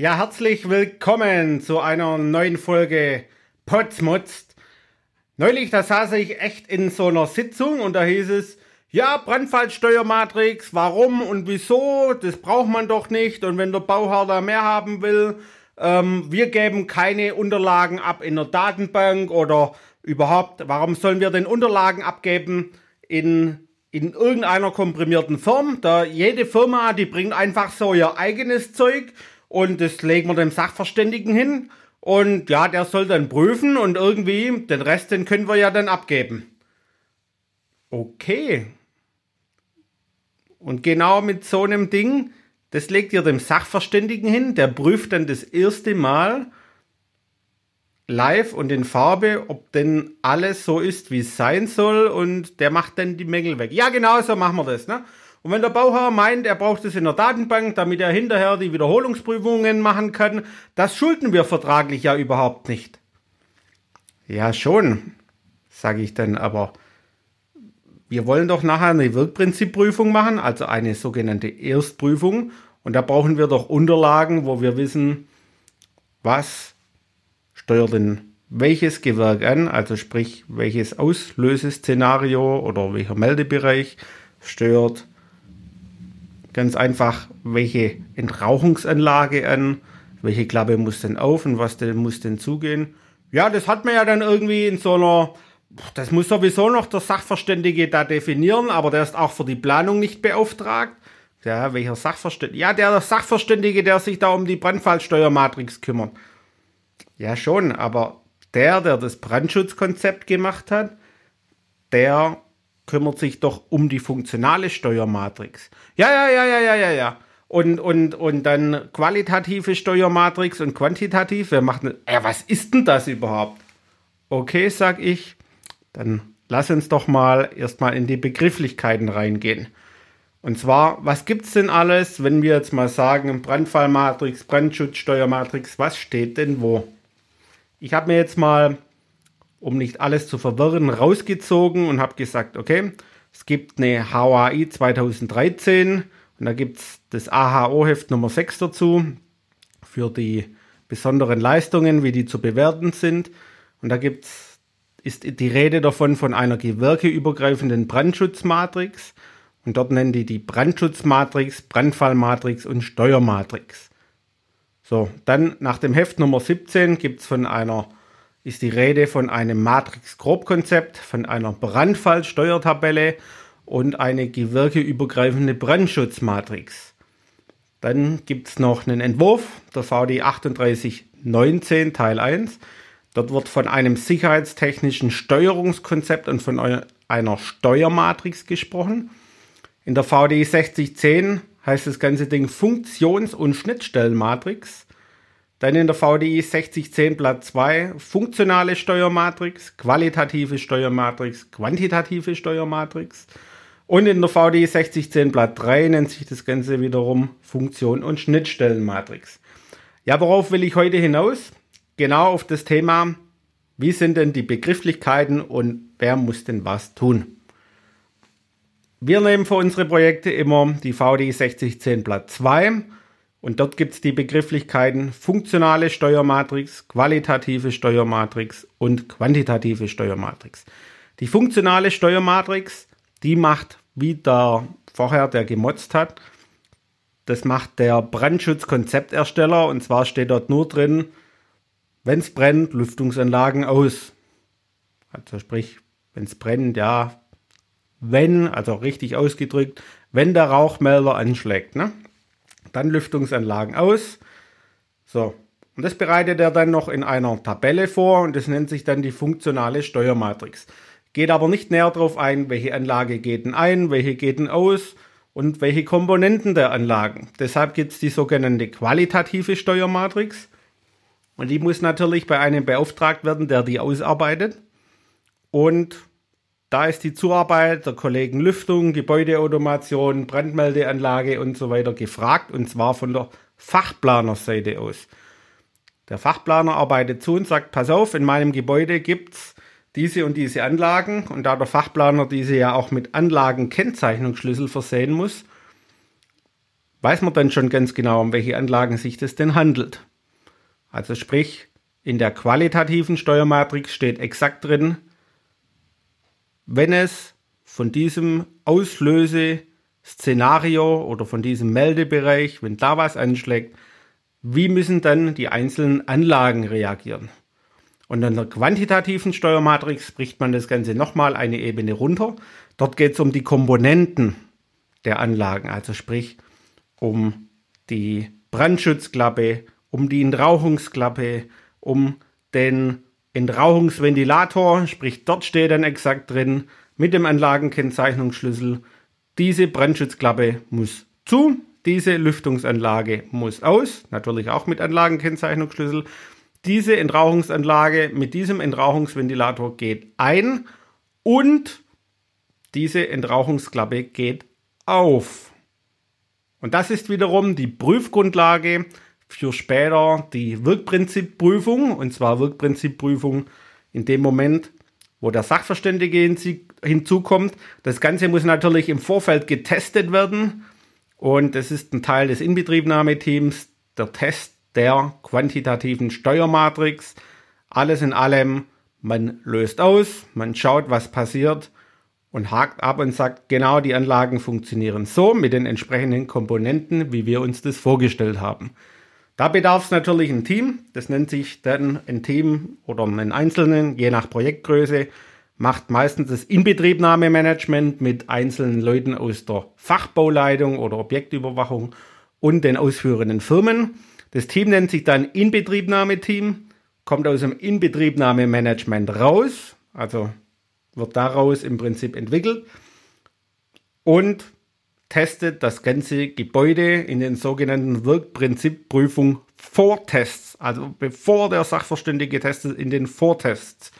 Ja, herzlich willkommen zu einer neuen Folge Potsmutzt. Neulich, da saß ich echt in so einer Sitzung und da hieß es, ja, Brandfallsteuermatrix, warum und wieso, das braucht man doch nicht und wenn der Bauherr da mehr haben will, ähm, wir geben keine Unterlagen ab in der Datenbank oder überhaupt, warum sollen wir denn Unterlagen abgeben in in irgendeiner komprimierten Form. Da jede Firma, die bringt einfach so ihr eigenes Zeug und das legen wir dem Sachverständigen hin. Und ja, der soll dann prüfen und irgendwie den Rest, den können wir ja dann abgeben. Okay. Und genau mit so einem Ding, das legt ihr dem Sachverständigen hin, der prüft dann das erste Mal live und in Farbe, ob denn alles so ist, wie es sein soll und der macht dann die Mängel weg. Ja, genau so machen wir das. Ne? Und wenn der Bauherr meint, er braucht es in der Datenbank, damit er hinterher die Wiederholungsprüfungen machen kann, das schulden wir vertraglich ja überhaupt nicht. Ja, schon, sage ich dann, aber wir wollen doch nachher eine Wirkprinzipprüfung machen, also eine sogenannte Erstprüfung. Und da brauchen wir doch Unterlagen, wo wir wissen, was steuert denn welches Gewerk an, also sprich welches Auslöseszenario oder welcher Meldebereich steuert ganz einfach, welche Entrauchungsanlage an, welche Klappe muss denn auf und was denn muss denn zugehen. Ja, das hat man ja dann irgendwie in so einer, das muss sowieso noch der Sachverständige da definieren, aber der ist auch für die Planung nicht beauftragt. Ja, welcher Sachverständige? Ja, der Sachverständige, der sich da um die Brandfallsteuermatrix kümmert. Ja, schon, aber der, der das Brandschutzkonzept gemacht hat, der kümmert sich doch um die funktionale Steuermatrix. Ja, ja, ja, ja, ja, ja, ja. Und, und, und dann qualitative Steuermatrix und quantitativ. Wer macht, ja, was ist denn das überhaupt? Okay, sag ich, dann lass uns doch mal erstmal in die Begrifflichkeiten reingehen. Und zwar, was gibt's denn alles, wenn wir jetzt mal sagen, Brandfallmatrix, Brandschutzsteuermatrix, was steht denn wo? Ich habe mir jetzt mal um nicht alles zu verwirren, rausgezogen und habe gesagt, okay, es gibt eine HAI 2013 und da gibt es das AHO-Heft Nummer 6 dazu für die besonderen Leistungen, wie die zu bewerten sind. Und da gibt's, ist die Rede davon von einer gewerkeübergreifenden Brandschutzmatrix. Und dort nennen die die Brandschutzmatrix, Brandfallmatrix und Steuermatrix. So, dann nach dem Heft Nummer 17 gibt es von einer ist die Rede von einem Matrix-Grobkonzept, von einer Brandfallsteuertabelle und eine gewerkeübergreifende Brandschutzmatrix. Dann gibt es noch einen Entwurf, der VD 3819 Teil 1. Dort wird von einem sicherheitstechnischen Steuerungskonzept und von einer Steuermatrix gesprochen. In der VD 6010 heißt das ganze Ding Funktions- und Schnittstellenmatrix. Dann in der VDI 6010 Blatt 2 funktionale Steuermatrix, qualitative Steuermatrix, quantitative Steuermatrix. Und in der VDI 6010 Blatt 3 nennt sich das Ganze wiederum Funktion und Schnittstellenmatrix. Ja, worauf will ich heute hinaus? Genau auf das Thema, wie sind denn die Begrifflichkeiten und wer muss denn was tun? Wir nehmen für unsere Projekte immer die VDI 6010 Blatt 2 und dort gibt es die Begrifflichkeiten funktionale Steuermatrix, qualitative Steuermatrix und quantitative Steuermatrix. Die funktionale Steuermatrix, die macht, wie der vorher der gemotzt hat, das macht der Brandschutzkonzeptersteller und zwar steht dort nur drin, wenn es brennt, Lüftungsanlagen aus. Also sprich, wenn es brennt, ja, wenn, also richtig ausgedrückt, wenn der Rauchmelder anschlägt. Ne? Dann Lüftungsanlagen aus. So. Und das bereitet er dann noch in einer Tabelle vor und das nennt sich dann die funktionale Steuermatrix. Geht aber nicht näher darauf ein, welche Anlage geht denn ein, welche geht denn aus und welche Komponenten der Anlagen. Deshalb gibt es die sogenannte qualitative Steuermatrix. Und die muss natürlich bei einem beauftragt werden, der die ausarbeitet. Und da ist die Zuarbeit der Kollegen Lüftung, Gebäudeautomation, Brandmeldeanlage und so weiter gefragt und zwar von der Fachplanerseite aus. Der Fachplaner arbeitet zu und sagt, pass auf, in meinem Gebäude gibt es diese und diese Anlagen und da der Fachplaner diese ja auch mit Anlagenkennzeichnungsschlüssel versehen muss, weiß man dann schon ganz genau, um welche Anlagen sich das denn handelt. Also sprich, in der qualitativen Steuermatrix steht exakt drin, wenn es von diesem Auslöse-Szenario oder von diesem Meldebereich, wenn da was anschlägt, wie müssen dann die einzelnen Anlagen reagieren? Und in der quantitativen Steuermatrix bricht man das Ganze nochmal eine Ebene runter. Dort geht es um die Komponenten der Anlagen, also sprich um die Brandschutzklappe, um die Entrauchungsklappe, um den Entrauchungsventilator, sprich dort steht dann exakt drin mit dem Anlagenkennzeichnungsschlüssel, diese Brandschutzklappe muss zu, diese Lüftungsanlage muss aus, natürlich auch mit Anlagenkennzeichnungsschlüssel. Diese Entrauchungsanlage mit diesem Entrauchungsventilator geht ein und diese Entrauchungsklappe geht auf. Und das ist wiederum die Prüfgrundlage für später die Wirkprinzipprüfung, und zwar Wirkprinzipprüfung in dem Moment, wo der Sachverständige hinzukommt. Das Ganze muss natürlich im Vorfeld getestet werden und es ist ein Teil des Inbetriebnahmeteams, der Test der quantitativen Steuermatrix. Alles in allem, man löst aus, man schaut, was passiert und hakt ab und sagt, genau die Anlagen funktionieren so mit den entsprechenden Komponenten, wie wir uns das vorgestellt haben. Da bedarf es natürlich ein Team. Das nennt sich dann ein Team oder einen Einzelnen, je nach Projektgröße, macht meistens das Inbetriebnahmemanagement mit einzelnen Leuten aus der Fachbauleitung oder Objektüberwachung und den ausführenden Firmen. Das Team nennt sich dann Inbetriebnahmeteam, kommt aus dem Inbetriebnahmemanagement raus, also wird daraus im Prinzip entwickelt und testet das ganze Gebäude in den sogenannten Wirkprinzipprüfung Vortests, also bevor der Sachverständige testet, in den Vortests.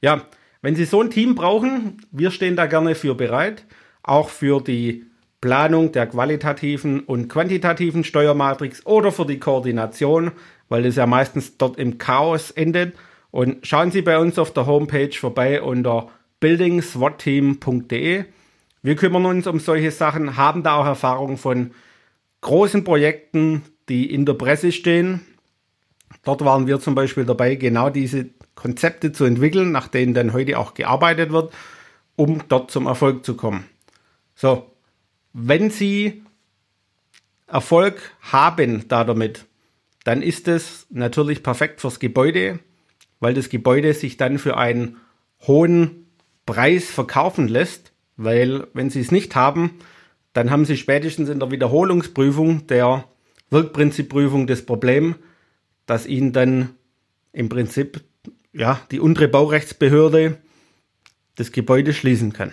Ja, wenn Sie so ein Team brauchen, wir stehen da gerne für bereit, auch für die Planung der qualitativen und quantitativen Steuermatrix oder für die Koordination, weil es ja meistens dort im Chaos endet. Und schauen Sie bei uns auf der Homepage vorbei unter buildingswatteam.de. Wir kümmern uns um solche Sachen, haben da auch Erfahrung von großen Projekten, die in der Presse stehen. Dort waren wir zum Beispiel dabei, genau diese Konzepte zu entwickeln, nach denen dann heute auch gearbeitet wird, um dort zum Erfolg zu kommen. So, wenn Sie Erfolg haben da damit, dann ist es natürlich perfekt fürs Gebäude, weil das Gebäude sich dann für einen hohen Preis verkaufen lässt, weil wenn Sie es nicht haben, dann haben Sie spätestens in der Wiederholungsprüfung der Wirkprinzipprüfung das Problem, dass Ihnen dann im Prinzip ja, die untere Baurechtsbehörde das Gebäude schließen kann.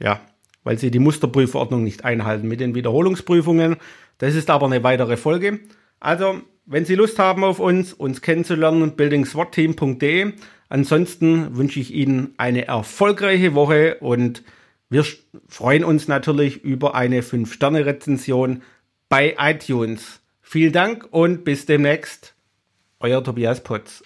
Ja, weil sie die Musterprüfverordnung nicht einhalten mit den Wiederholungsprüfungen. Das ist aber eine weitere Folge. Also, wenn Sie Lust haben auf uns, uns kennenzulernen, buildingswatteam.de. Ansonsten wünsche ich Ihnen eine erfolgreiche Woche und wir freuen uns natürlich über eine 5-Sterne-Rezension bei iTunes. Vielen Dank und bis demnächst. Euer Tobias Potz.